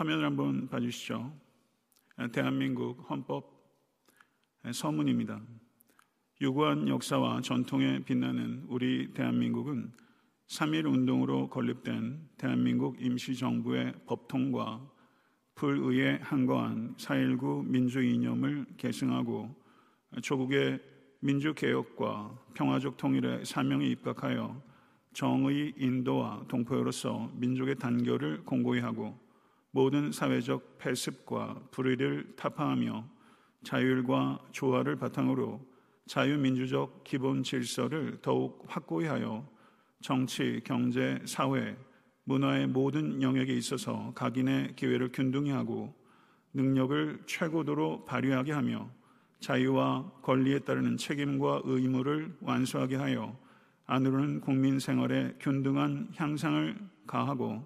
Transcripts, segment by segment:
화면을 한번 봐주시죠. 대한민국 헌법 서문입니다. 유구한 역사와 전통에 빛나는 우리 대한민국은 3.1 운동으로 건립된 대한민국 임시정부의 법통과 불의에 한거한 4.19 민주 이념을 계승하고 조국의 민주개혁과 평화적 통일의 사명에 입각하여 정의 인도와 동포로서 민족의 단결을 공고히 하고 모든 사회적 폐습과 불의를 타파하며 자율과 조화를 바탕으로 자유민주적 기본 질서를 더욱 확고히 하여 정치, 경제, 사회, 문화의 모든 영역에 있어서 각인의 기회를 균등히 하고 능력을 최고도로 발휘하게 하며 자유와 권리에 따르는 책임과 의무를 완수하게 하여 안으로는 국민 생활에 균등한 향상을 가하고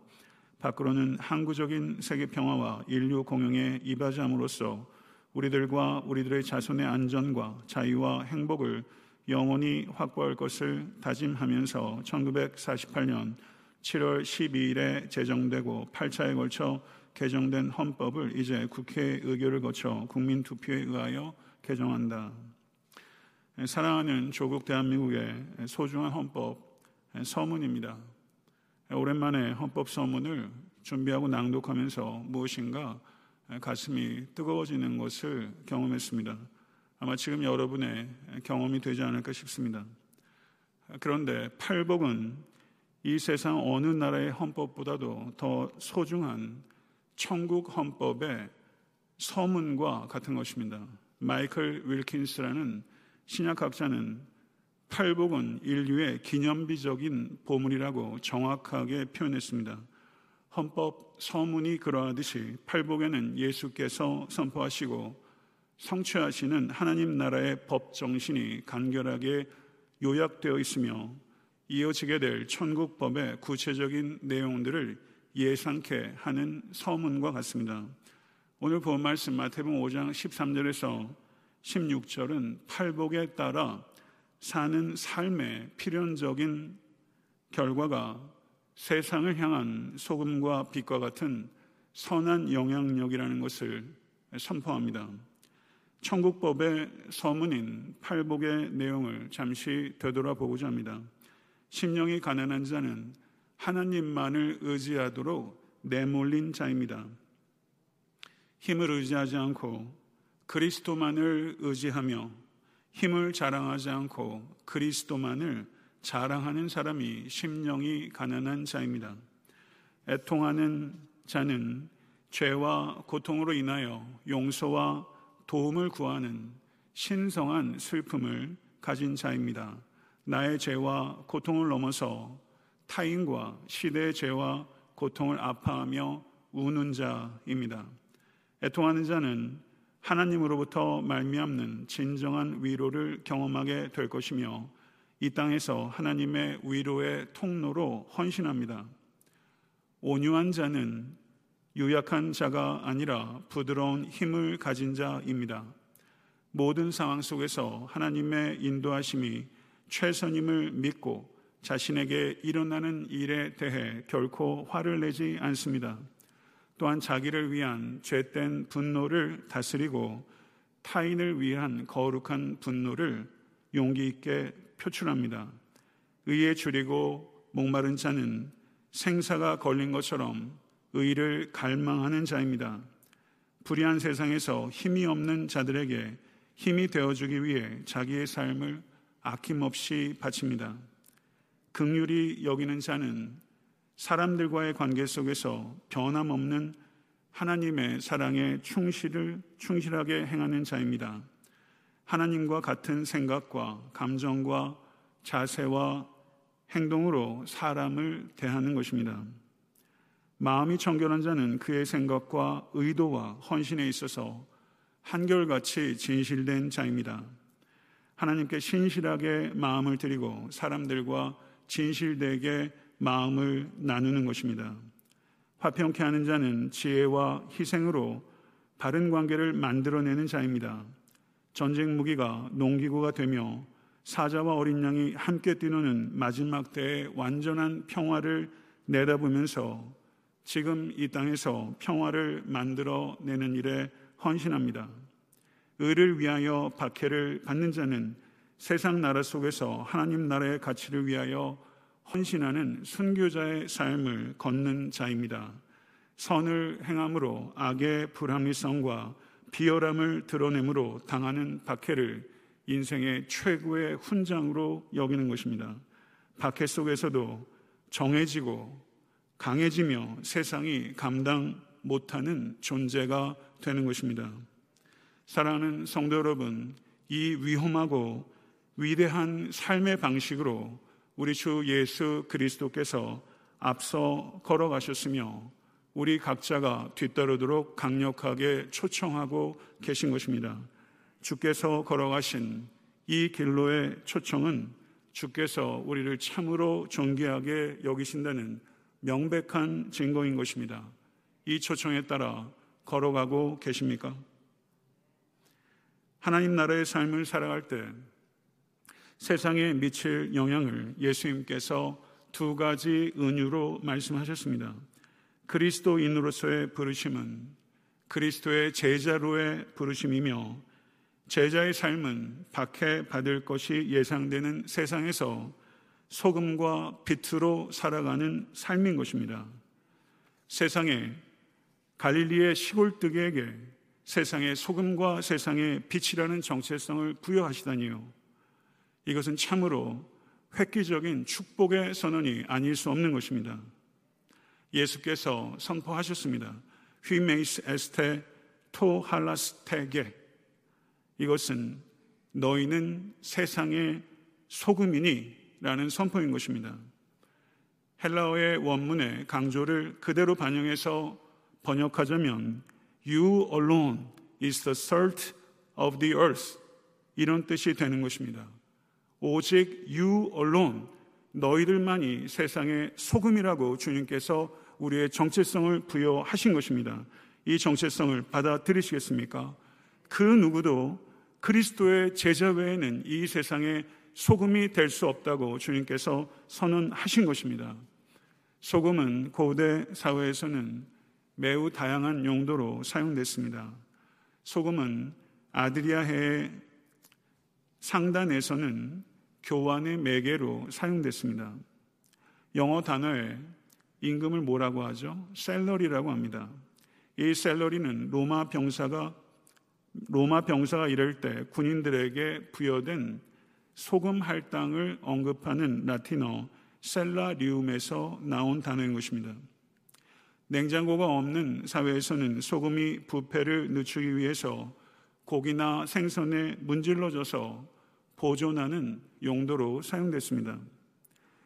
밖으로는 항구적인 세계 평화와 인류 공영에 이바지함으로써 우리들과 우리들의 자손의 안전과 자유와 행복을 영원히 확보할 것을 다짐하면서 1948년 7월 12일에 제정되고 8차에 걸쳐 개정된 헌법을 이제 국회 의결을 거쳐 국민 투표에 의하여 개정한다. 사랑하는 조국 대한민국의 소중한 헌법 서문입니다. 오랜만에 헌법 서문을 준비하고 낭독하면서 무엇인가 가슴이 뜨거워지는 것을 경험했습니다. 아마 지금 여러분의 경험이 되지 않을까 싶습니다. 그런데 팔복은 이 세상 어느 나라의 헌법보다도 더 소중한 천국 헌법의 서문과 같은 것입니다. 마이클 윌킨스라는 신약학자는 팔복은 인류의 기념비적인 보물이라고 정확하게 표현했습니다. 헌법 서문이 그러하듯이 팔복에는 예수께서 선포하시고 성취하시는 하나님 나라의 법 정신이 간결하게 요약되어 있으며 이어지게 될 천국법의 구체적인 내용들을 예상케 하는 서문과 같습니다. 오늘 본 말씀 마태복음 5장 13절에서 16절은 팔복에 따라 사는 삶의 필연적인 결과가 세상을 향한 소금과 빛과 같은 선한 영향력이라는 것을 선포합니다. 천국법의 서문인 팔복의 내용을 잠시 되돌아보고자 합니다. 심령이 가난한 자는 하나님만을 의지하도록 내몰린 자입니다. 힘을 의지하지 않고 그리스도만을 의지하며 힘을 자랑하지 않고 그리스도만을 자랑하는 사람이 심령이 가난한 자입니다. 애통하는 자는 죄와 고통으로 인하여 용서와 도움을 구하는 신성한 슬픔을 가진 자입니다. 나의 죄와 고통을 넘어서 타인과 시대의 죄와 고통을 아파하며 우는 자입니다. 애통하는 자는 하나님으로부터 말미암는 진정한 위로를 경험하게 될 것이며 이 땅에서 하나님의 위로의 통로로 헌신합니다. 온유한 자는 유약한 자가 아니라 부드러운 힘을 가진 자입니다. 모든 상황 속에서 하나님의 인도하심이 최선임을 믿고 자신에게 일어나는 일에 대해 결코 화를 내지 않습니다. 또한 자기를 위한 죄된 분노를 다스리고 타인을 위한 거룩한 분노를 용기 있게 표출합니다. 의에 줄이고 목마른 자는 생사가 걸린 것처럼 의를 갈망하는 자입니다. 불의한 세상에서 힘이 없는 자들에게 힘이 되어주기 위해 자기의 삶을 아낌없이 바칩니다. 극률이 여기는 자는 사람들과의 관계 속에서 변함없는 하나님의 사랑에 충실을 충실하게 행하는 자입니다. 하나님과 같은 생각과 감정과 자세와 행동으로 사람을 대하는 것입니다. 마음이 청결한 자는 그의 생각과 의도와 헌신에 있어서 한결같이 진실된 자입니다. 하나님께 신실하게 마음을 드리고 사람들과 진실되게 마음을 나누는 것입니다. 화평케 하는 자는 지혜와 희생으로 바른 관계를 만들어내는 자입니다. 전쟁 무기가 농기구가 되며 사자와 어린 양이 함께 뛰노는 마지막 때의 완전한 평화를 내다보면서 지금 이 땅에서 평화를 만들어내는 일에 헌신합니다. 의를 위하여 박해를 받는 자는 세상 나라 속에서 하나님 나라의 가치를 위하여 헌신하는 순교자의 삶을 걷는 자입니다. 선을 행함으로 악의 불합리성과 비열함을 드러내므로 당하는 박해를 인생의 최고의 훈장으로 여기는 것입니다. 박해 속에서도 정해지고 강해지며 세상이 감당 못하는 존재가 되는 것입니다. 사랑하는 성도 여러분, 이 위험하고 위대한 삶의 방식으로 우리 주 예수 그리스도께서 앞서 걸어가셨으며 우리 각자가 뒤따르도록 강력하게 초청하고 계신 것입니다. 주께서 걸어가신 이 길로의 초청은 주께서 우리를 참으로 존귀하게 여기신다는 명백한 증거인 것입니다. 이 초청에 따라 걸어가고 계십니까? 하나님 나라의 삶을 살아갈 때 세상에 미칠 영향을 예수님께서 두 가지 은유로 말씀하셨습니다. 그리스도인으로서의 부르심은 그리스도의 제자로의 부르심이며 제자의 삶은 박해 받을 것이 예상되는 세상에서 소금과 빛으로 살아가는 삶인 것입니다. 세상에 갈릴리의 시골뜨기에게 세상의 소금과 세상의 빛이라는 정체성을 부여하시다니요. 이것은 참으로 획기적인 축복의 선언이 아닐 수 없는 것입니다. 예수께서 선포하셨습니다. 휘메이스 에스테 토 할라스테게 이것은 너희는 세상의 소금이니 라는 선포인 것입니다. 헬라어의 원문의 강조를 그대로 반영해서 번역하자면 You alone is the salt of the earth 이런 뜻이 되는 것입니다. 오직 you alone 너희들만이 세상의 소금이라고 주님께서 우리의 정체성을 부여하신 것입니다. 이 정체성을 받아들이시겠습니까? 그 누구도 그리스도의 제자 외에는 이 세상에 소금이 될 수 없다고 주님께서 선언하신 것입니다. 소금은 고대 사회에서는 매우 다양한 용도로 사용됐습니다. 소금은 아드리아해의 상단에서는 교환의 매개로 사용됐습니다. 영어 단어에 임금을 뭐라고 하죠? 셀러리라고 합니다. 이 셀러리는 로마 병사가 로마 병사가 이럴 때 군인들에게 부여된 소금 할당을 언급하는 라틴어 셀라리움에서 나온 단어인 것입니다. 냉장고가 없는 사회에서는 소금이 부패를 늦추기 위해서 고기나 생선에 문질러져서 보존하는 용도로 사용됐습니다.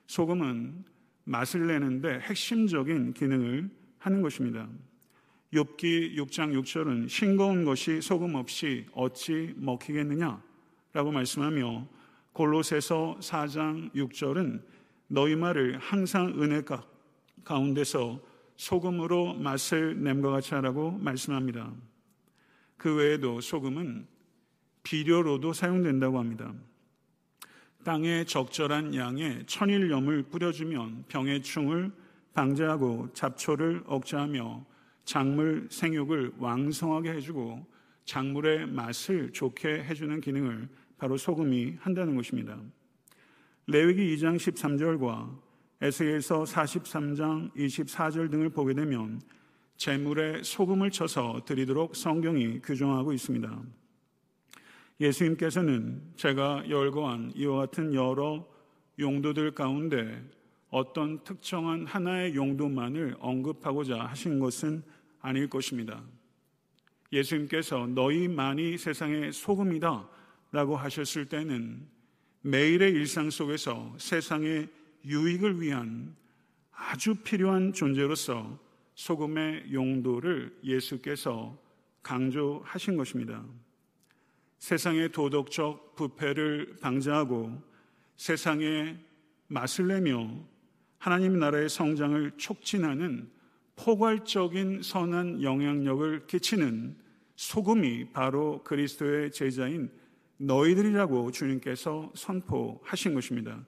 소금은 맛을 내는데 핵심적인 기능을 하는 것입니다. 욥기 6장 6절은 싱거운 것이 소금 없이 어찌 먹히겠느냐라고 말씀하며 골로새서 4장 6절은 너희 말을 항상 은혜 가운데서 소금으로 맛을 냄과 같이 하라고 말씀합니다. 그 외에도 소금은 비료로도 사용된다고 합니다. 땅에 적절한 양의 천일염을 뿌려주면 병의 충을 방지하고 잡초를 억제하며 작물 생육을 왕성하게 해주고 작물의 맛을 좋게 해주는 기능을 바로 소금이 한다는 것입니다. 레위기 2장 13절과 에스겔서 43장 24절 등을 보게 되면 재물에 소금을 쳐서 드리도록 성경이 규정하고 있습니다. 예수님께서는 제가 열거한 이와 같은 여러 용도들 가운데 어떤 특정한 하나의 용도만을 언급하고자 하신 것은 아닐 것입니다. 예수님께서 너희만이 세상의 소금이다 라고 하셨을 때는 매일의 일상 속에서 세상의 유익을 위한 아주 필요한 존재로서 소금의 용도를 예수께서 강조하신 것입니다. 세상의 도덕적 부패를 방지하고 세상에 맛을 내며 하나님 나라의 성장을 촉진하는 포괄적인 선한 영향력을 끼치는 소금이 바로 그리스도의 제자인 너희들이라고 주님께서 선포하신 것입니다.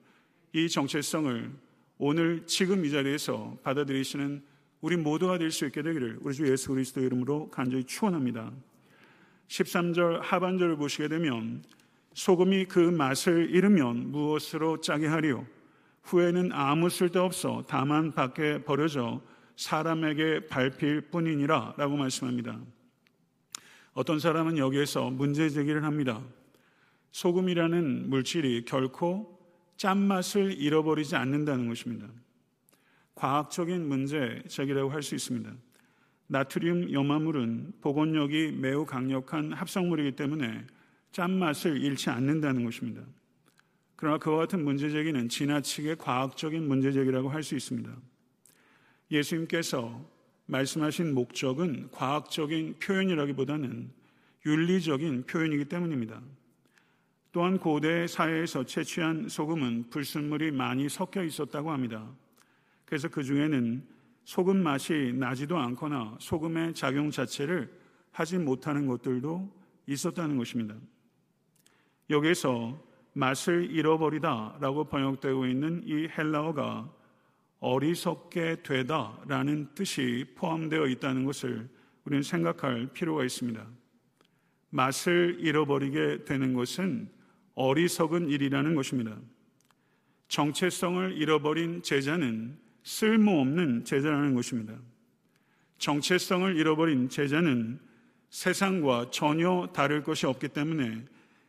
이 정체성을 오늘 지금 이 자리에서 받아들이시는 우리 모두가 될 수 있게 되기를 우리 주 예수 그리스도 이름으로 간절히 축원합니다. 13절 하반절을 보시게 되면 소금이 그 맛을 잃으면 무엇으로 짜게 하리요 후에는 아무 쓸데없어 다만 밖에 버려져 사람에게 밟힐 뿐이니라 라고 말씀합니다. 어떤 사람은 여기에서 문제 제기를 합니다. 소금이라는 물질이 결코 짠맛을 잃어버리지 않는다는 것입니다. 과학적인 문제 제기라고 할 수 있습니다. 나트륨 염화물은 복원력이 매우 강력한 합성물이기 때문에 짠맛을 잃지 않는다는 것입니다. 그러나 그와 같은 문제 제기는 지나치게 과학적인 문제 제기라고 할 수 있습니다. 예수님께서 말씀하신 목적은 과학적인 표현이라기보다는 윤리적인 표현이기 때문입니다. 또한 고대 사회에서 채취한 소금은 불순물이 많이 섞여 있었다고 합니다. 그래서 그 중에는 소금 맛이 나지도 않거나 소금의 작용 자체를 하지 못하는 것들도 있었다는 것입니다. 여기에서 맛을 잃어버리다 라고 번역되고 있는 이 헬라어가 어리석게 되다 라는 뜻이 포함되어 있다는 것을 우리는 생각할 필요가 있습니다. 맛을 잃어버리게 되는 것은 어리석은 일이라는 것입니다. 정체성을 잃어버린 제자는 쓸모없는 제자라는 것입니다. 정체성을 잃어버린 제자는 세상과 전혀 다를 것이 없기 때문에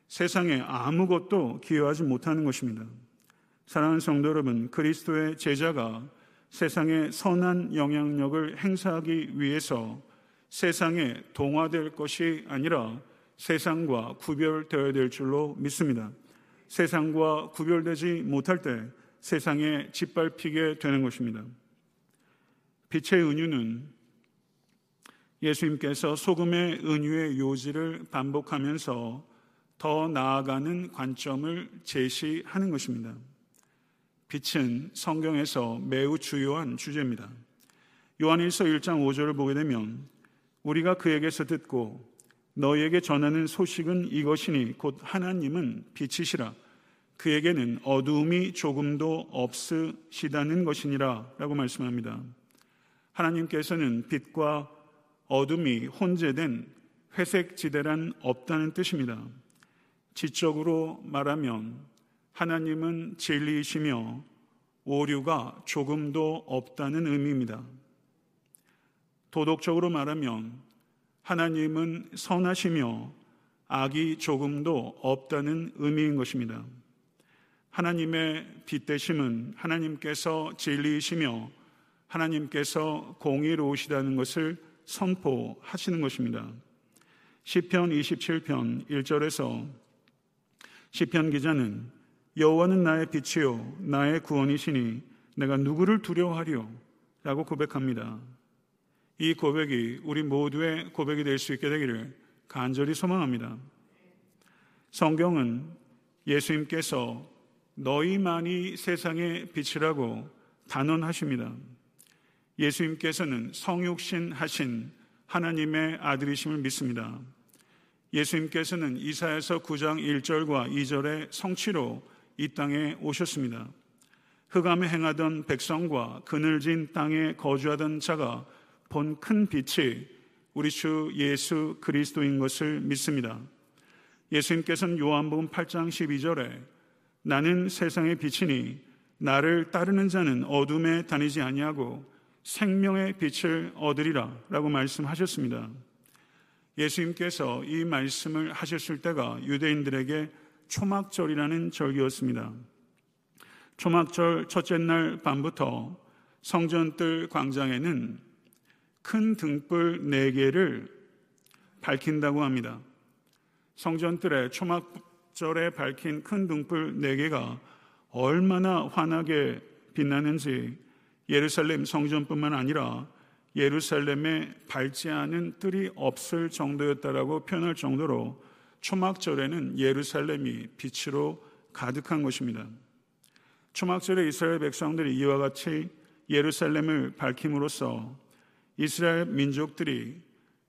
세상에 아무것도 기여하지 못하는 것입니다. 사랑하는 성도 여러분, 그리스도의 제자가 세상에 선한 영향력을 행사하기 위해서 세상에 동화될 것이 아니라 세상과 구별되어야 될 줄로 믿습니다. 세상과 구별되지 못할 때 세상에 짓밟히게 되는 것입니다. 빛의 은유는 예수님께서 소금의 은유의 요지를 반복하면서 더 나아가는 관점을 제시하는 것입니다. 빛은 성경에서 매우 주요한 주제입니다. 요한일서 1장 5절을 보게 되면 우리가 그에게서 듣고 너희에게 전하는 소식은 이것이니 곧 하나님은 빛이시라 그에게는 어두움이 조금도 없으시다는 것이니라 라고 말씀합니다. 하나님께서는 빛과 어둠이 혼재된 회색 지대란 없다는 뜻입니다. 지적으로 말하면 하나님은 진리이시며 오류가 조금도 없다는 의미입니다. 도덕적으로 말하면 하나님은 선하시며 악이 조금도 없다는 의미인 것입니다. 하나님의 빛대심은 하나님께서 진리이시며 하나님께서 공의로우시다는 것을 선포하시는 것입니다. 시편 27편 1절에서 시편 기자는 여호와는 나의 빛이요 나의 구원이시니 내가 누구를 두려워하리요 라고 고백합니다. 이 고백이 우리 모두의 고백이 될 수 있게 되기를 간절히 소망합니다. 성경은 예수님께서 너희만이 세상의 빛이라고 단언하십니다. 예수님께서는 성육신 하신 하나님의 아들이심을 믿습니다. 예수님께서는 이사에서 9장 1절과 2절의 성취로 이 땅에 오셨습니다. 흑암에 행하던 백성과 그늘진 땅에 거주하던 자가 본 큰 빛이 우리 주 예수 그리스도인 것을 믿습니다. 예수님께서는 요한복음 8장 12절에 나는 세상의 빛이니 나를 따르는 자는 어둠에 다니지 아니하고 생명의 빛을 얻으리라 라고 말씀하셨습니다. 예수님께서 이 말씀을 하셨을 때가 유대인들에게 초막절이라는 절기였습니다. 초막절 첫째 날 밤부터 성전뜰 광장에는 큰 등불 4개를 밝힌다고 합니다. 성전뜰에 초막 절에 밝힌 큰 등불 4개가 얼마나 환하게 빛나는지 예루살렘 성전뿐만 아니라 예루살렘에 밝지 않은 뜰이 없을 정도였다라고 표현할 정도로 초막절에는 예루살렘이 빛으로 가득한 것입니다. 초막절에 이스라엘 백성들이 이와 같이 예루살렘을 밝힘으로써 이스라엘 민족들이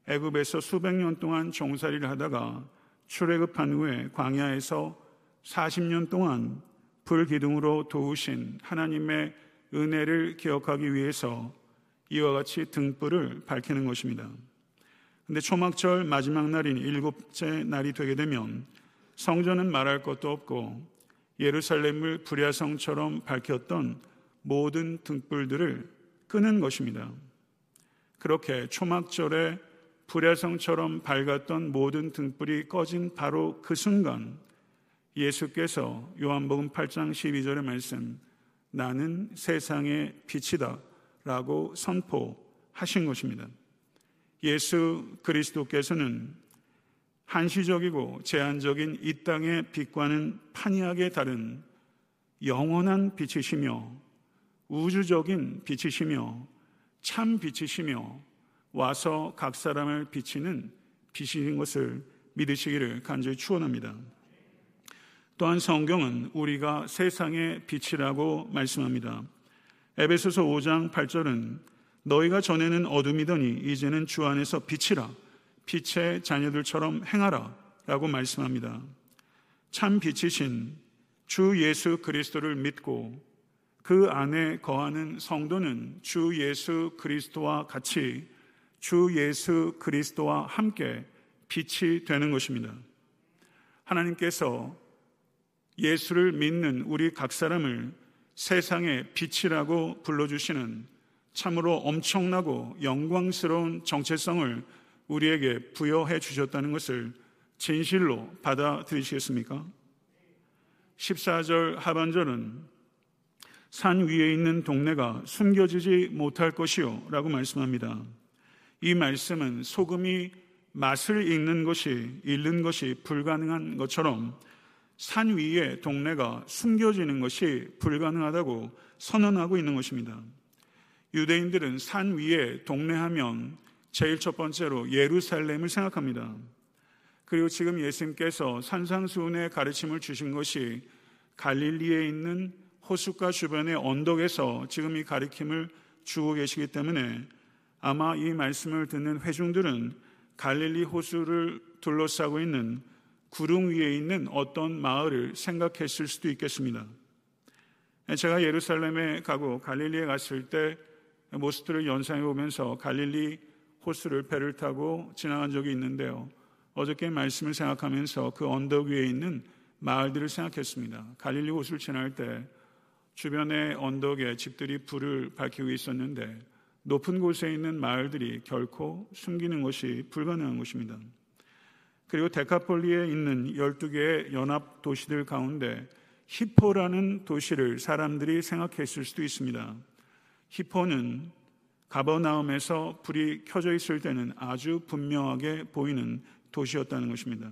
애굽에서 수백 년 동안 종살이를 하다가 출애굽한 후에 광야에서 40년 동안 불기둥으로 도우신 하나님의 은혜를 기억하기 위해서 이와 같이 등불을 밝히는 것입니다. 근데 초막절 마지막 날인 일곱째 날이 되게 되면 성전은 말할 것도 없고 예루살렘을 불야성처럼 밝혔던 모든 등불들을 끄는 것입니다. 그렇게 초막절에 불야성처럼 밝았던 모든 등불이 꺼진 바로 그 순간 예수께서 요한복음 8장 12절의 말씀 나는 세상의 빛이다 라고 선포하신 것입니다. 예수 그리스도께서는 한시적이고 제한적인 이 땅의 빛과는 판이하게 다른 영원한 빛이시며 우주적인 빛이시며 참 빛이시며 와서 각 사람을 비치는 빛인 것을 믿으시기를 간절히 추원합니다. 또한 성경은 우리가 세상의 빛이라고 말씀합니다. 에베소서 5장 8절은 너희가 전에는 어둠이더니 이제는 주 안에서 빛이라 빛의 자녀들처럼 행하라 라고 말씀합니다. 참 빛이신 주 예수 그리스도를 믿고 그 안에 거하는 성도는 주 예수 그리스도와 같이 주 예수 그리스도와 함께 빛이 되는 것입니다. 하나님께서 예수를 믿는 우리 각 사람을 세상의 빛이라고 불러주시는 참으로 엄청나고 영광스러운 정체성을 우리에게 부여해 주셨다는 것을 진실로 받아들이시겠습니까? 14절 하반절은 산 위에 있는 동네가 숨겨지지 못할 것이요 라고 말씀합니다. 이 말씀은 소금이 맛을 잃는 것이, 잃는 것이 불가능한 것처럼 산 위에 동네가 숨겨지는 것이 불가능하다고 선언하고 있는 것입니다. 유대인들은 산 위에 동네 하면 제일 첫 번째로 예루살렘을 생각합니다. 그리고 지금 예수님께서 산상수훈의 가르침을 주신 것이 갈릴리에 있는 호숫가 주변의 언덕에서 지금 이 가르침을 주고 계시기 때문에 아마 이 말씀을 듣는 회중들은 갈릴리 호수를 둘러싸고 있는 구름 위에 있는 어떤 마을을 생각했을 수도 있겠습니다. 제가 예루살렘에 가고 갈릴리에 갔을 때 모습들을 연상해 보면서 갈릴리 호수를 배를 타고 지나간 적이 있는데요. 어저께 말씀을 생각하면서 그 언덕 위에 있는 마을들을 생각했습니다. 갈릴리 호수를 지날 때 주변의 언덕에 집들이 불을 밝히고 있었는데 높은 곳에 있는 마을들이 결코 숨기는 것이 불가능한 것입니다. 그리고 데카폴리에 있는 12개의 연합 도시들 가운데 히포라는 도시를 사람들이 생각했을 수도 있습니다. 히포는 가버나움에서 불이 켜져 있을 때는 아주 분명하게 보이는 도시였다는 것입니다.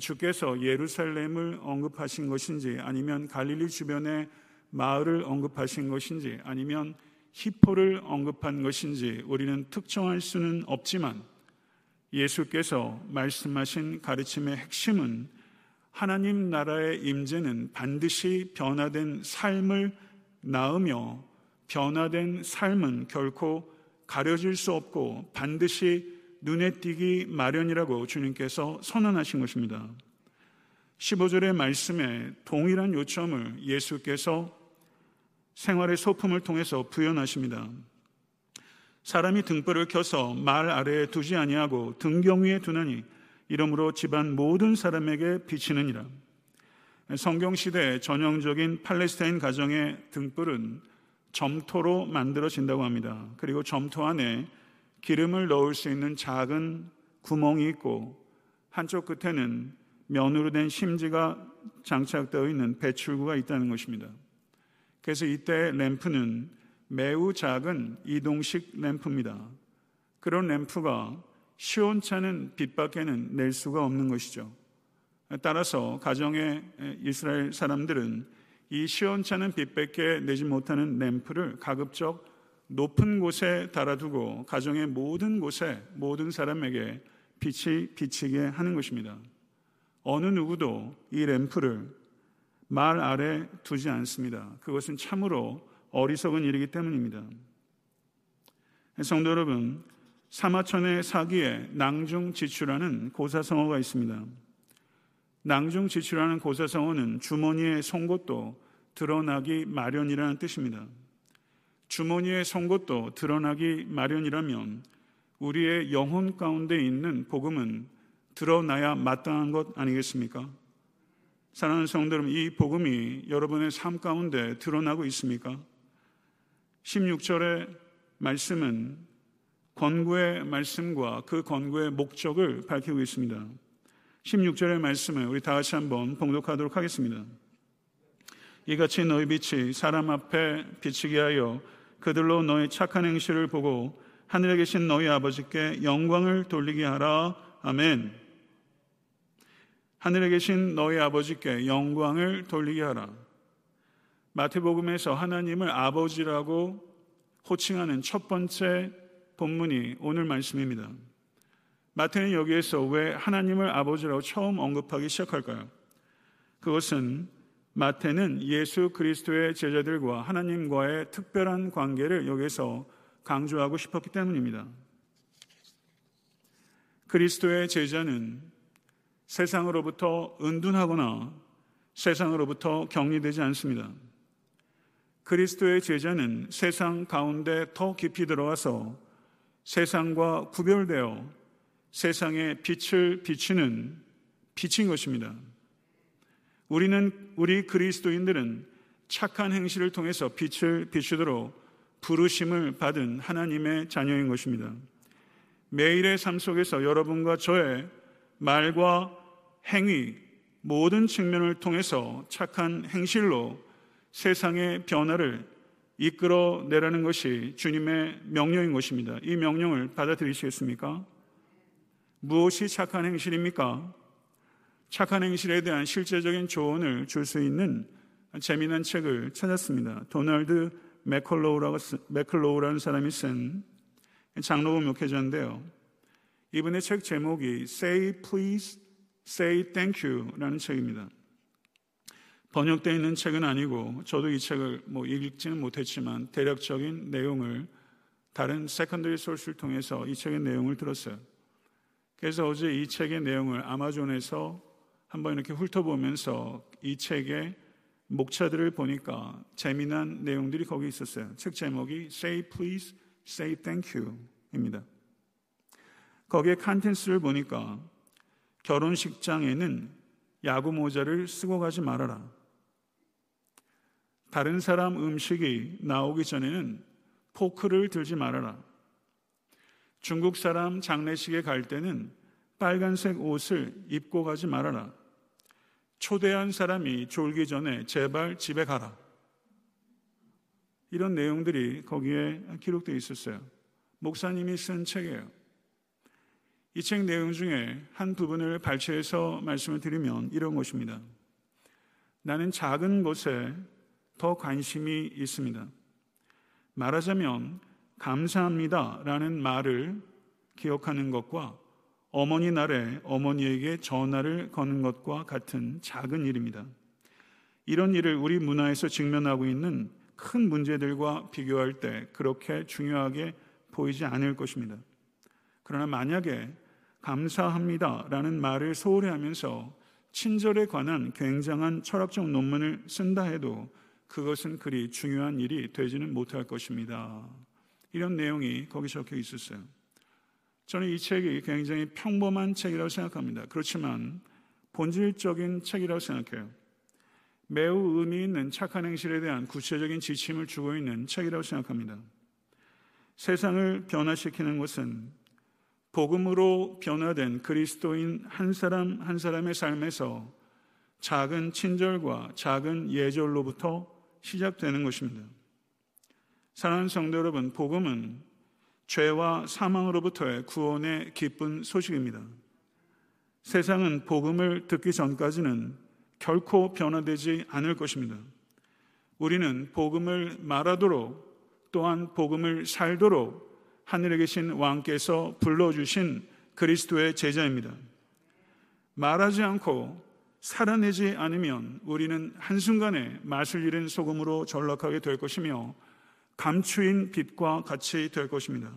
주께서 예루살렘을 언급하신 것인지 아니면 갈릴리 주변의 마을을 언급하신 것인지 아니면 히포를 언급한 것인지 우리는 특정할 수는 없지만 예수께서 말씀하신 가르침의 핵심은 하나님 나라의 임재는 반드시 변화된 삶을 낳으며 변화된 삶은 결코 가려질 수 없고 반드시 눈에 띄기 마련이라고 주님께서 선언하신 것입니다. 15절의 말씀에 동일한 요점을 예수께서 생활의 소품을 통해서 부연하십니다. 사람이 등불을 켜서 말 아래에 두지 아니하고 등경 위에 두나니 이러므로 집안 모든 사람에게 비치느니라. 성경 시대 전형적인 팔레스타인 가정의 등불은 점토로 만들어진다고 합니다. 그리고 점토 안에 기름을 넣을 수 있는 작은 구멍이 있고 한쪽 끝에는 면으로 된 심지가 장착되어 있는 배출구가 있다는 것입니다. 그래서 이때 램프는 매우 작은 이동식 램프입니다. 그런 램프가 시원찮은 빛밖에는 낼 수가 없는 것이죠. 따라서 가정의 이스라엘 사람들은 이 시원찮은 빛밖에 내지 못하는 램프를 가급적 높은 곳에 달아두고 가정의 모든 곳에 모든 사람에게 빛이 비치게 하는 것입니다. 어느 누구도 이 램프를 말 아래 두지 않습니다. 그것은 참으로 어리석은 일이기 때문입니다. 성도 여러분, 사마천의 사기에 낭중지추라는 고사성어가 있습니다. 낭중지추라는 고사성어는 주머니에 송곳도 드러나기 마련이라는 뜻입니다. 주머니에 선 것도 드러나기 마련이라면 우리의 영혼 가운데 있는 복음은 드러나야 마땅한 것 아니겠습니까? 사랑하는 성도 여러분, 이 복음이 여러분의 삶 가운데 드러나고 있습니까? 16절의 말씀은 권고의 말씀과 그 권고의 목적을 밝히고 있습니다. 16절의 말씀을 우리 다 같이 한번 봉독하도록 하겠습니다. 이같이 너희 빛이 사람 앞에 비치게 하여 그들로 너희 착한 행실을 보고 하늘에 계신 너희 아버지께 영광을 돌리게 하라. 아멘. 하늘에 계신 너희 아버지께 영광을 돌리게 하라. 마태복음에서 하나님을 아버지라고 호칭하는 첫 번째 본문이 오늘 말씀입니다. 마태는 여기에서 왜 하나님을 아버지라고 처음 언급하기 시작할까요? 그것은 마태는 예수 그리스도의 제자들과 하나님과의 특별한 관계를 여기서 강조하고 싶었기 때문입니다. 그리스도의 제자는 세상으로부터 은둔하거나 세상으로부터 격리되지 않습니다. 그리스도의 제자는 세상 가운데 더 깊이 들어와서 세상과 구별되어 세상에 빛을 비추는 빛인 것입니다. 우리는 우리 그리스도인들은 착한 행실을 통해서 빛을 비추도록 부르심을 받은 하나님의 자녀인 것입니다. 매일의 삶 속에서 여러분과 저의 말과 행위 모든 측면을 통해서 착한 행실로 세상의 변화를 이끌어 내라는 것이 주님의 명령인 것입니다. 이 명령을 받아들이시겠습니까? 무엇이 착한 행실입니까? 착한 행실에 대한 실제적인 조언을 줄 수 있는 재미난 책을 찾았습니다. 도널드 맥컬로우라는 사람이 쓴 장로교 목회자인데요. 이분의 책 제목이 Say Please, Say Thank You라는 책입니다. 번역되어 있는 책은 아니고 저도 이 책을 뭐 읽지는 못했지만 대략적인 내용을 다른 secondary source를 통해서 이 책의 내용을 들었어요. 그래서 어제 이 책의 내용을 아마존에서 한번 이렇게 훑어보면서 이 책의 목차들을 보니까 재미난 내용들이 거기 있었어요. 책 제목이 Say Please, Say Thank You입니다. 거기에 컨텐츠를 보니까 결혼식장에는 야구 모자를 쓰고 가지 말아라. 다른 사람 음식이 나오기 전에는 포크를 들지 말아라. 중국 사람 장례식에 갈 때는 빨간색 옷을 입고 가지 말아라. 초대한 사람이 졸기 전에 제발 집에 가라. 이런 내용들이 거기에 기록되어 있었어요. 목사님이 쓴 책이에요. 이 책 내용 중에 한 부분을 발췌해서 말씀을 드리면 이런 것입니다. 나는 작은 것에 더 관심이 있습니다. 말하자면 감사합니다 라는 말을 기억하는 것과 어머니 날에 어머니에게 전화를 거는 것과 같은 작은 일입니다. 이런 일을 우리 문화에서 직면하고 있는 큰 문제들과 비교할 때 그렇게 중요하게 보이지 않을 것입니다. 그러나 만약에 감사합니다 라는 말을 소홀히 하면서 친절에 관한 굉장한 철학적 논문을 쓴다 해도 그것은 그리 중요한 일이 되지는 못할 것입니다. 이런 내용이 거기 적혀 있었어요. 저는 이 책이 굉장히 평범한 책이라고 생각합니다. 그렇지만 본질적인 책이라고 생각해요. 매우 의미 있는 착한 행실에 대한 구체적인 지침을 주고 있는 책이라고 생각합니다. 세상을 변화시키는 것은 복음으로 변화된 그리스도인 한 사람 한 사람의 삶에서 작은 친절과 작은 예절로부터 시작되는 것입니다. 사랑하는 성도 여러분, 복음은 죄와 사망으로부터의 구원의 기쁜 소식입니다. 세상은 복음을 듣기 전까지는 결코 변화되지 않을 것입니다. 우리는 복음을 말하도록 또한 복음을 살도록 하늘에 계신 왕께서 불러주신 그리스도의 제자입니다. 말하지 않고 살아내지 않으면 우리는 한순간에 맛을 잃은 소금으로 전락하게 될 것이며 감추인 빛과 같이 될 것입니다.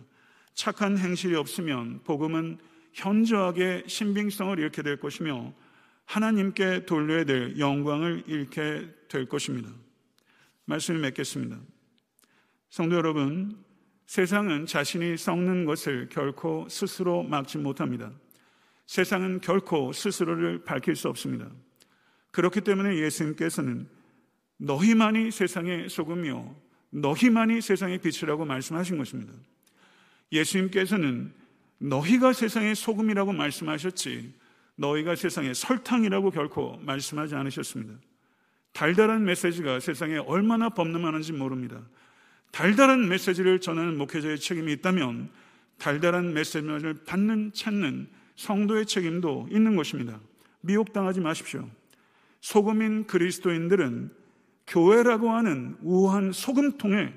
착한 행실이 없으면 복음은 현저하게 신빙성을 잃게 될 것이며 하나님께 돌려야 될 영광을 잃게 될 것입니다. 말씀을 맺겠습니다. 성도 여러분, 세상은 자신이 썩는 것을 결코 스스로 막지 못합니다. 세상은 결코 스스로를 밝힐 수 없습니다. 그렇기 때문에 예수님께서는 너희만이 세상의 소금이요. 너희만이 세상의 빛이라고 말씀하신 것입니다. 예수님께서는 너희가 세상의 소금이라고 말씀하셨지 너희가 세상의 설탕이라고 결코 말씀하지 않으셨습니다. 달달한 메시지가 세상에 얼마나 범람하는지 모릅니다. 달달한 메시지를 전하는 목회자의 책임이 있다면 달달한 메시지를 받는 찾는 성도의 책임도 있는 것입니다. 미혹당하지 마십시오. 소금인 그리스도인들은 교회라고 하는 우한 소금통에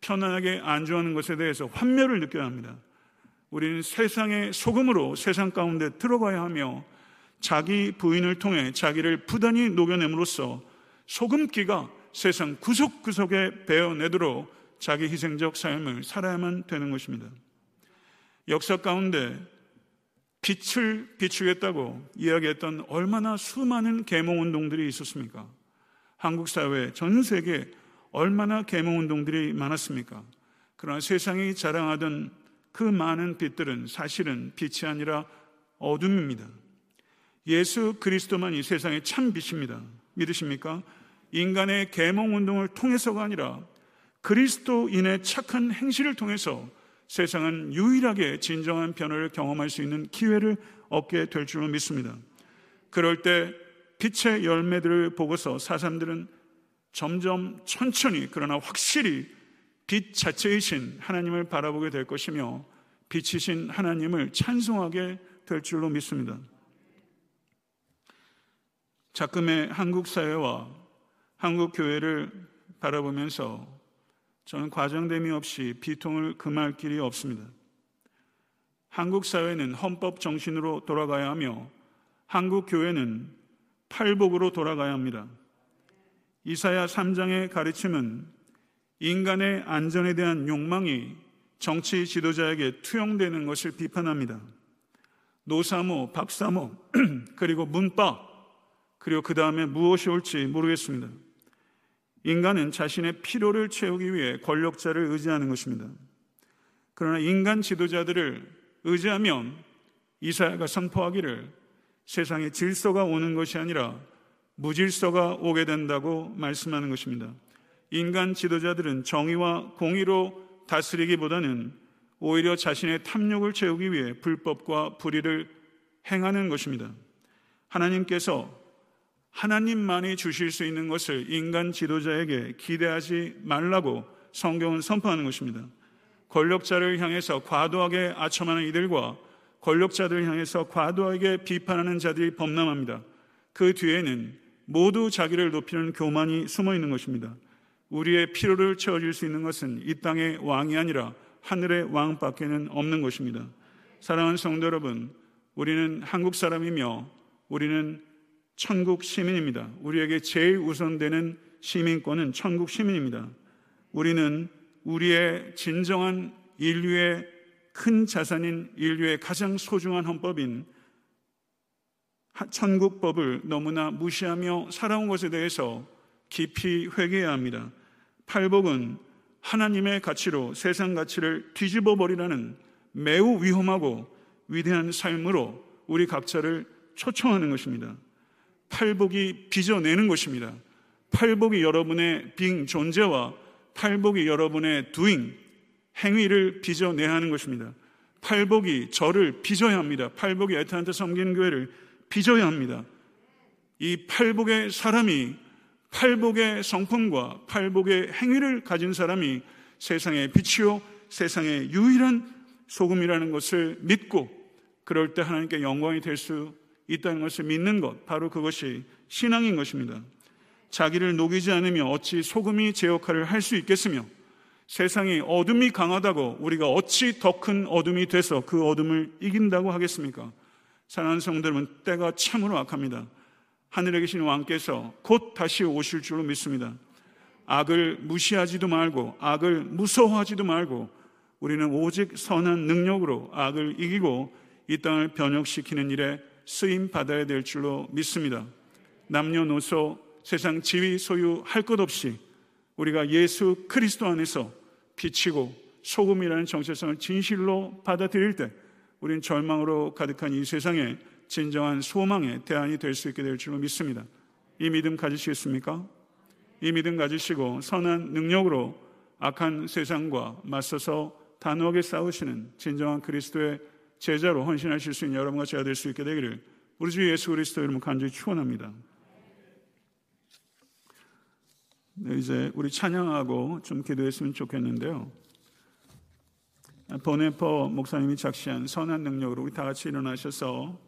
편안하게 안주하는 것에 대해서 환멸을 느껴야 합니다. 우리는 세상의 소금으로 세상 가운데 들어가야 하며 자기 부인을 통해 자기를 부단히 녹여냄으로써 소금기가 세상 구석구석에 베어내도록 자기 희생적 삶을 살아야만 되는 것입니다. 역사 가운데 빛을 비추겠다고 이야기했던 얼마나 수많은 계몽 운동들이 있었습니까? 한국 사회 전 세계 얼마나 계몽 운동들이 많았습니까? 그러나 세상이 자랑하던 그 많은 빛들은 사실은 빛이 아니라 어둠입니다. 예수 그리스도만이 세상의 참 빛입니다. 믿으십니까? 인간의 계몽 운동을 통해서가 아니라 그리스도인의 착한 행실을 통해서 세상은 유일하게 진정한 변화를 경험할 수 있는 기회를 얻게 될 줄로 믿습니다. 그럴 때 빛의 열매들을 보고서 사람들은 점점 천천히 그러나 확실히 빛 자체이신 하나님을 바라보게 될 것이며 빛이신 하나님을 찬송하게 될 줄로 믿습니다. 작금의 한국 사회와 한국 교회를 바라보면서 저는 과정됨이 없이 비통을 금할 길이 없습니다. 한국 사회는 헌법 정신으로 돌아가야 하며 한국 교회는 팔복으로 돌아가야 합니다. 이사야 3장의 가르침은 인간의 안전에 대한 욕망이 정치 지도자에게 투영되는 것을 비판합니다. 노사모, 박사모, 그리고 문바, 그리고 그 다음에 무엇이 올지 모르겠습니다. 인간은 자신의 필요를 채우기 위해 권력자를 의지하는 것입니다. 그러나 인간 지도자들을 의지하면 이사야가 선포하기를 세상에 질서가 오는 것이 아니라 무질서가 오게 된다고 말씀하는 것입니다. 인간 지도자들은 정의와 공의로 다스리기보다는 오히려 자신의 탐욕을 채우기 위해 불법과 불의를 행하는 것입니다. 하나님께서 하나님만이 주실 수 있는 것을 인간 지도자에게 기대하지 말라고 성경은 선포하는 것입니다. 권력자를 향해서 과도하게 아첨하는 이들과 권력자들을 향해서 과도하게 비판하는 자들이 범람합니다. 그 뒤에는 모두 자기를 높이는 교만이 숨어 있는 것입니다. 우리의 필요를 채워줄 수 있는 것은 이 땅의 왕이 아니라 하늘의 왕밖에는 없는 것입니다. 사랑하는 성도 여러분, 우리는 한국 사람이며 우리는 천국 시민입니다. 우리에게 제일 우선되는 시민권은 천국 시민입니다. 우리는 우리의 진정한 인류의 큰 자산인 인류의 가장 소중한 헌법인 천국법을 너무나 무시하며 살아온 것에 대해서 깊이 회개해야 합니다. 팔복은 하나님의 가치로 세상 가치를 뒤집어 버리라는 매우 위험하고 위대한 삶으로 우리 각자를 초청하는 것입니다. 팔복이 빚어내는 것입니다. 팔복이 여러분의 빙 존재와 팔복이 여러분의 두잉 행위를 빚어내야 하는 것입니다. 팔복이 저를 빚어야 합니다. 팔복이 에탄한테 섬기는 교회를 빚어야 합니다. 이 팔복의 사람이 팔복의 성품과 팔복의 행위를 가진 사람이 세상의 빛이요 세상의 유일한 소금이라는 것을 믿고 그럴 때 하나님께 영광이 될 수 있다는 것을 믿는 것 바로 그것이 신앙인 것입니다. 자기를 녹이지 않으며 어찌 소금이 제 역할을 할 수 있겠으며 세상이 어둠이 강하다고 우리가 어찌 더 큰 어둠이 돼서 그 어둠을 이긴다고 하겠습니까? 사랑하는 여러분, 때가 참으로 악합니다. 하늘에 계신 왕께서 곧 다시 오실 줄로 믿습니다. 악을 무시하지도 말고, 악을 무서워하지도 말고, 우리는 오직 선한 능력으로 악을 이기고 이 땅을 변혁시키는 일에 쓰임 받아야 될 줄로 믿습니다. 남녀노소 세상 지위 소유 할 것 없이 우리가 예수 그리스도 안에서 비치고 소금이라는 정체성을 진실로 받아들일 때 우린 절망으로 가득한 이 세상에 진정한 소망의 대안이 될 수 있게 될 줄로 믿습니다. 이 믿음 가지시겠습니까? 이 믿음 가지시고 선한 능력으로 악한 세상과 맞서서 단호하게 싸우시는 진정한 그리스도의 제자로 헌신하실 수 있는 여러분과 제가 될 수 있게 되기를 우리 주 예수 그리스도 이름으로 간절히 축원합니다. 네, 이제 우리 찬양하고 좀 기도했으면 좋겠는데요. 보네퍼 목사님이 작시한 선한 능력으로 우리 다 같이 일어나셔서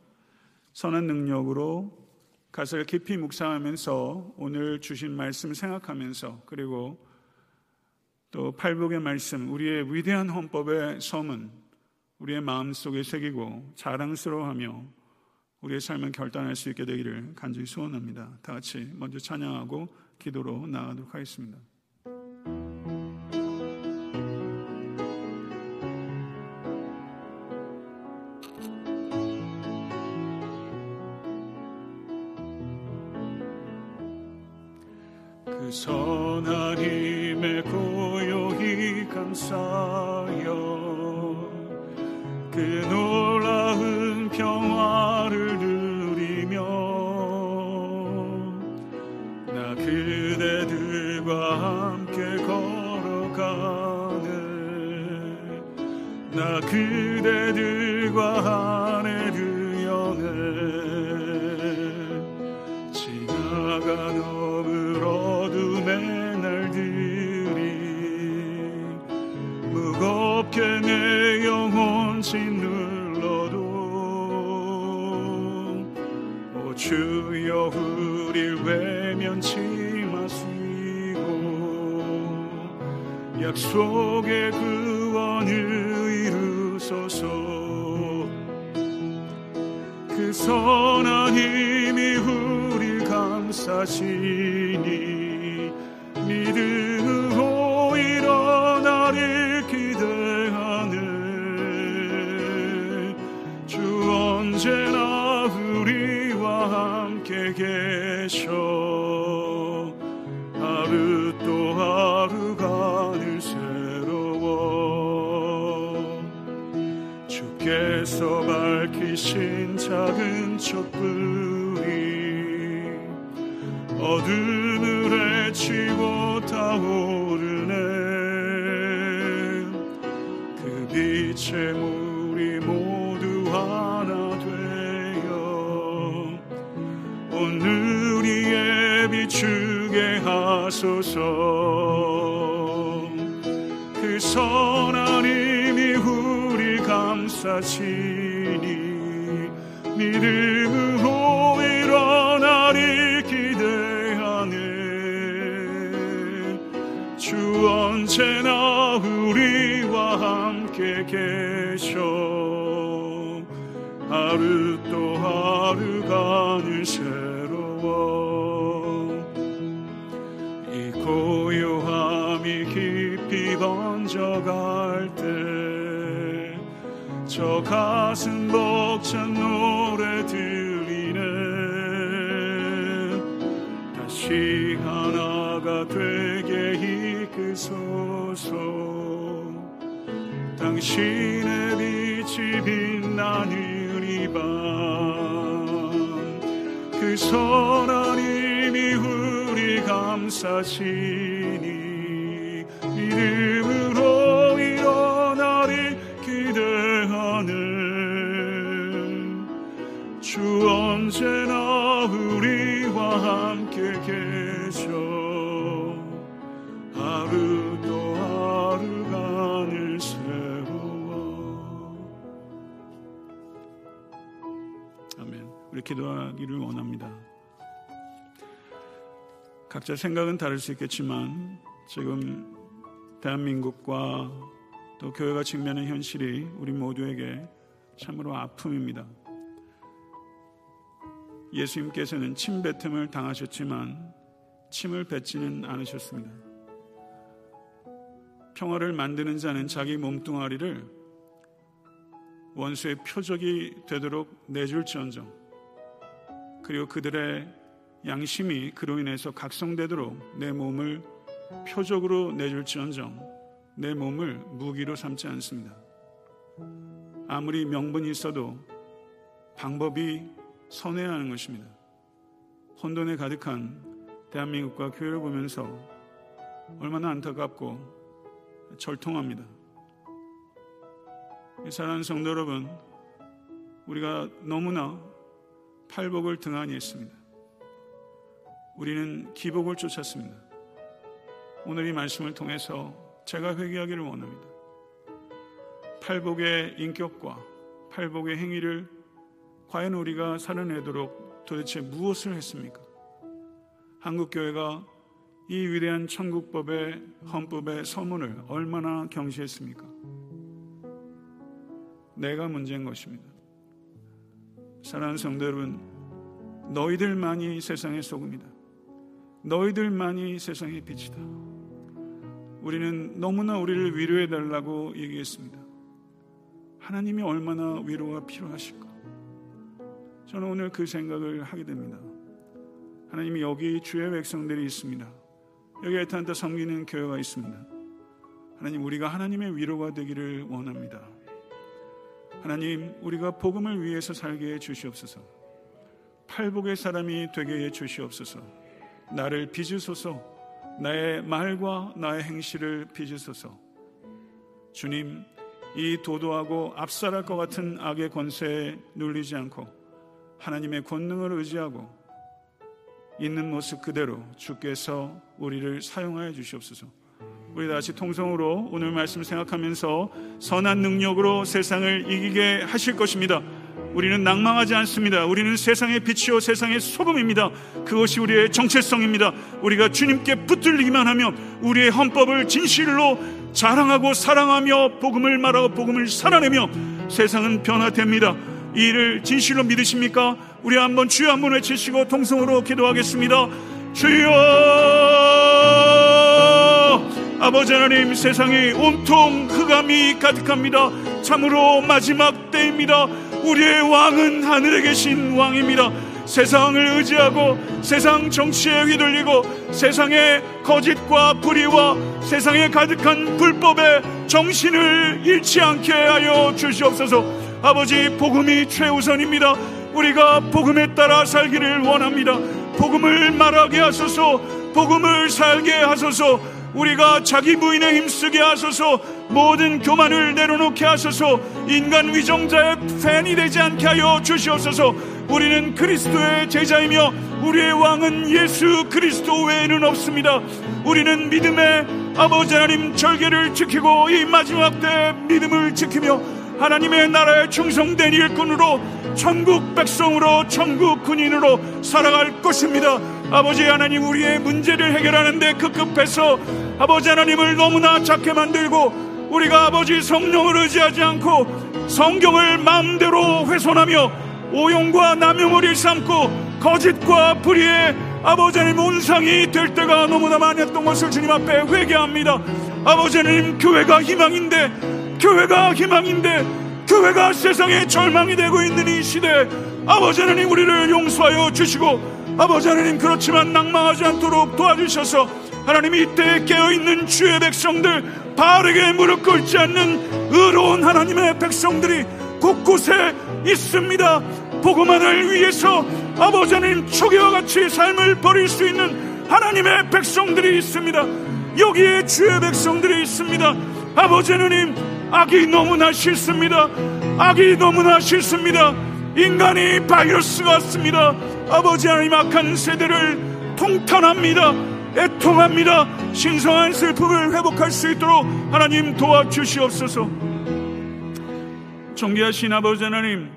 선한 능력으로 가사를 깊이 묵상하면서 오늘 주신 말씀 생각하면서 그리고 또 팔복의 말씀 우리의 위대한 헌법의 서문 우리의 마음속에 새기고 자랑스러워하며 우리의 삶을 결단할 수 있게 되기를 간절히 소원합니다. 다 같이 먼저 찬양하고 기도로 나아가도록 하겠습니다. 그 힘에 고요히 감사여 그 놀라운 평화를 누리며 나 그대들과 함께 걸어가네. 나 그대들과 하늘 약속의 구원을 이루소서. 그 선한 힘이 우릴 감싸시 그 빛의 물이 모두 하나 오늘 이에 비추게 하소서. 그 선한 힘이 우리 감싸시니 믿음 계셔 당신의 빛이 빛나는 이밤그 선한 힘이 우리 감사시니 믿음으로 일어나리 기대하는 주 언제나 우리와 함께 계셔 기도하기를 원합니다 각자 생각은 다를 수 있겠지만 지금 대한민국과 또 교회가 직면한 현실이 우리 모두에게 참으로 아픔입니다. 예수님께서는 침 뱉음을 당하셨지만 침을 뱉지는 않으셨습니다. 평화를 만드는 자는 자기 몸뚱아리를 원수의 표적이 되도록 내줄지언정 그리고 그들의 양심이 그로 인해서 각성되도록 내 몸을 표적으로 내줄지언정 내 몸을 무기로 삼지 않습니다. 아무리 명분이 있어도 방법이 선해야 하는 것입니다. 혼돈에 가득한 대한민국과 교회를 보면서 얼마나 안타깝고 절통합니다. 사랑하는 성도 여러분, 우리가 너무나 팔복을 등한히 했습니다. 우리는 기복을 쫓았습니다. 오늘 이 말씀을 통해서 제가 회개하기를 원합니다. 팔복의 인격과 팔복의 행위를 과연 우리가 살아내도록 도대체 무엇을 했습니까? 한국교회가 이 위대한 천국법의 헌법의 서문을 얼마나 경시했습니까? 내가 문제인 것입니다. 사랑하는 성도 여러분, 너희들만이 세상의 소금이다. 너희들만이 세상의 빛이다. 우리는 너무나 우리를 위로해 달라고 얘기했습니다. 하나님이 얼마나 위로가 필요하실까? 저는 오늘 그 생각을 하게 됩니다. 하나님이 여기 주의 백성들이 있습니다. 여기 에탄타 섬기는 교회가 있습니다. 하나님 우리가 하나님의 위로가 되기를 원합니다. 하나님 우리가 복음을 위해서 살게 해 주시옵소서. 팔복의 사람이 되게 해 주시옵소서. 나를 빚으소서. 나의 말과 나의 행실을 빚으소서. 주님 이 도도하고 압살할 것 같은 악의 권세에 눌리지 않고 하나님의 권능을 의지하고 있는 모습 그대로 주께서 우리를 사용하여 주시옵소서. 우리 다시 통성으로 오늘 말씀 생각하면서 선한 능력으로 세상을 이기게 하실 것입니다. 우리는 낭망하지 않습니다. 우리는 세상의 빛이요 세상의 소금입니다. 그것이 우리의 정체성입니다. 우리가 주님께 붙들리기만 하면 우리의 헌법을 진실로 자랑하고 사랑하며 복음을 말하고 복음을 살아내며 세상은 변화됩니다. 이 일을 진실로 믿으십니까? 우리 한번 주여 한번 외치시고 통성으로 기도하겠습니다. 주여 아버지 하나님 세상이 온통 흑암이 가득합니다. 참으로 마지막 때입니다. 우리의 왕은 하늘에 계신 왕입니다. 세상을 의지하고 세상 정치에 휘둘리고 세상의 거짓과 불의와 세상에 가득한 불법의 정신을 잃지 않게 하여 주시옵소서. 아버지 복음이 최우선입니다. 우리가 복음에 따라 살기를 원합니다. 복음을 말하게 하소서, 복음을 살게 하소서, 우리가 자기 부인에 힘쓰게 하소서, 모든 교만을 내려놓게 하소서, 인간 위정자의 팬이 되지 않게 하여 주시옵소서, 우리는 그리스도의 제자이며, 우리의 왕은 예수 그리스도 외에는 없습니다. 우리는 믿음의 아버지 하나님 절개를 지키고 이 마지막 때 믿음을 지키며 하나님의 나라에 충성된 일꾼으로 천국 백성으로 천국 군인으로 살아갈 것입니다. 아버지 하나님 우리의 문제를 해결하는데 급급해서 아버지 하나님을 너무나 작게 만들고 우리가 아버지 성령을 의지하지 않고 성경을 마음대로 훼손하며 오용과 남용을 일삼고 거짓과 불의의 아버지 하나님 온상이 될 때가 너무나 많았던 것을 주님 앞에 회개합니다. 아버지 하나님 교회가 희망인데 교회가 희망인데 교회가 세상의 절망이 되고 있는 이 시대 아버지 하나님 우리를 용서하여 주시고 아버지 하나님 그렇지만 낭망하지 않도록 도와주셔서 하나님 이때 깨어있는 주의 백성들 바르게 무릎 꿇지 않는 의로운 하나님의 백성들이 곳곳에 있습니다. 복음만을 위해서 아버지 하나님 초기와 같이 삶을 버릴 수 있는 하나님의 백성들이 있습니다. 여기에 주의 백성들이 있습니다. 아버지 하나님 악이 너무나 싫습니다. 악이 너무나 싫습니다. 인간이 바이러스 같습니다. 아버지 하나님 악한 세대를 통탄합니다. 애통합니다. 신성한 슬픔을 회복할 수 있도록 하나님 도와주시옵소서. 존귀하신 아버지 하나님,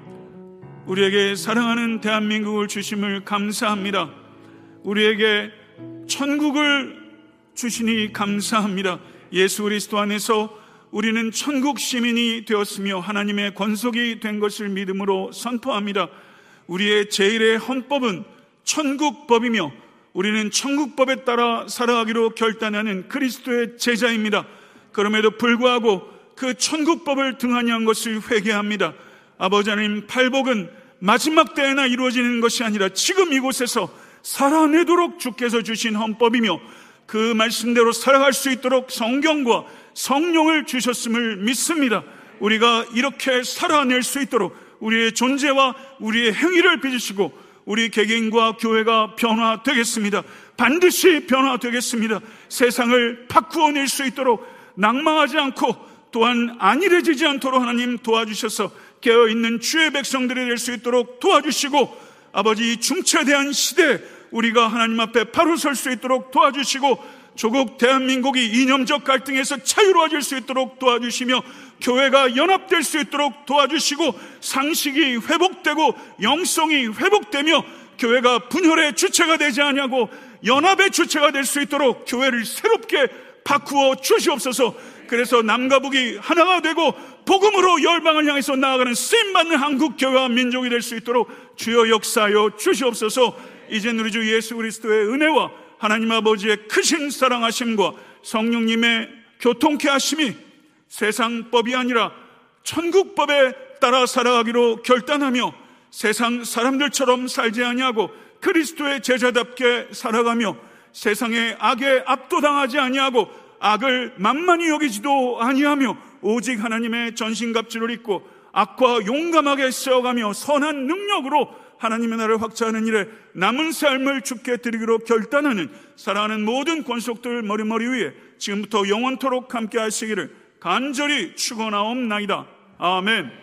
우리에게 사랑하는 대한민국을 주심을 감사합니다. 우리에게 천국을 주시니 감사합니다. 예수 그리스도 안에서 우리는 천국 시민이 되었으며 하나님의 권속이 된 것을 믿음으로 선포합니다. 우리의 제일의 헌법은 천국법이며 우리는 천국법에 따라 살아가기로 결단하는 그리스도의 제자입니다. 그럼에도 불구하고 그 천국법을 등한히 한 것을 회개합니다. 아버지 하나님 팔복은 마지막 때에나 이루어지는 것이 아니라 지금 이곳에서 살아내도록 주께서 주신 헌법이며 그 말씀대로 살아갈 수 있도록 성경과 성령을 주셨음을 믿습니다. 우리가 이렇게 살아낼 수 있도록 우리의 존재와 우리의 행위를 빚으시고 우리 개개인과 교회가 변화되겠습니다. 반드시 변화되겠습니다. 세상을 바꾸어낼 수 있도록 낭망하지 않고 또한 안일해지지 않도록 하나님 도와주셔서 깨어있는 주의 백성들이 될 수 있도록 도와주시고 아버지 중체대한 시대 우리가 하나님 앞에 바로 설 수 있도록 도와주시고 조국 대한민국이 이념적 갈등에서 자유로워질 수 있도록 도와주시며 교회가 연합될 수 있도록 도와주시고 상식이 회복되고 영성이 회복되며 교회가 분열의 주체가 되지 않냐고 연합의 주체가 될 수 있도록 교회를 새롭게 바꾸어 주시옵소서. 그래서 남과 북이 하나가 되고 복음으로 열방을 향해서 나아가는 쓰임 받는 한국 교회와 민족이 될 수 있도록 주여 역사하여 주시옵소서. 이제 우리 주 예수 그리스도의 은혜와 하나님 아버지의 크신 사랑하심과 성령님의 교통케 하심이 세상법이 아니라 천국법에 따라 살아가기로 결단하며 세상 사람들처럼 살지 아니하고 그리스도의 제자답게 살아가며 세상의 악에 압도당하지 아니하고 악을 만만히 여기지도 아니하며 오직 하나님의 전신갑주를 입고 악과 용감하게 세워가며 선한 능력으로 하나님의 나라를 확장하는 일에 남은 삶을 죽게 드리기로 결단하는 사랑하는 모든 권속들 머리머리 위에 지금부터 영원토록 함께 하시기를 간절히 축원하옵나이다. 아멘.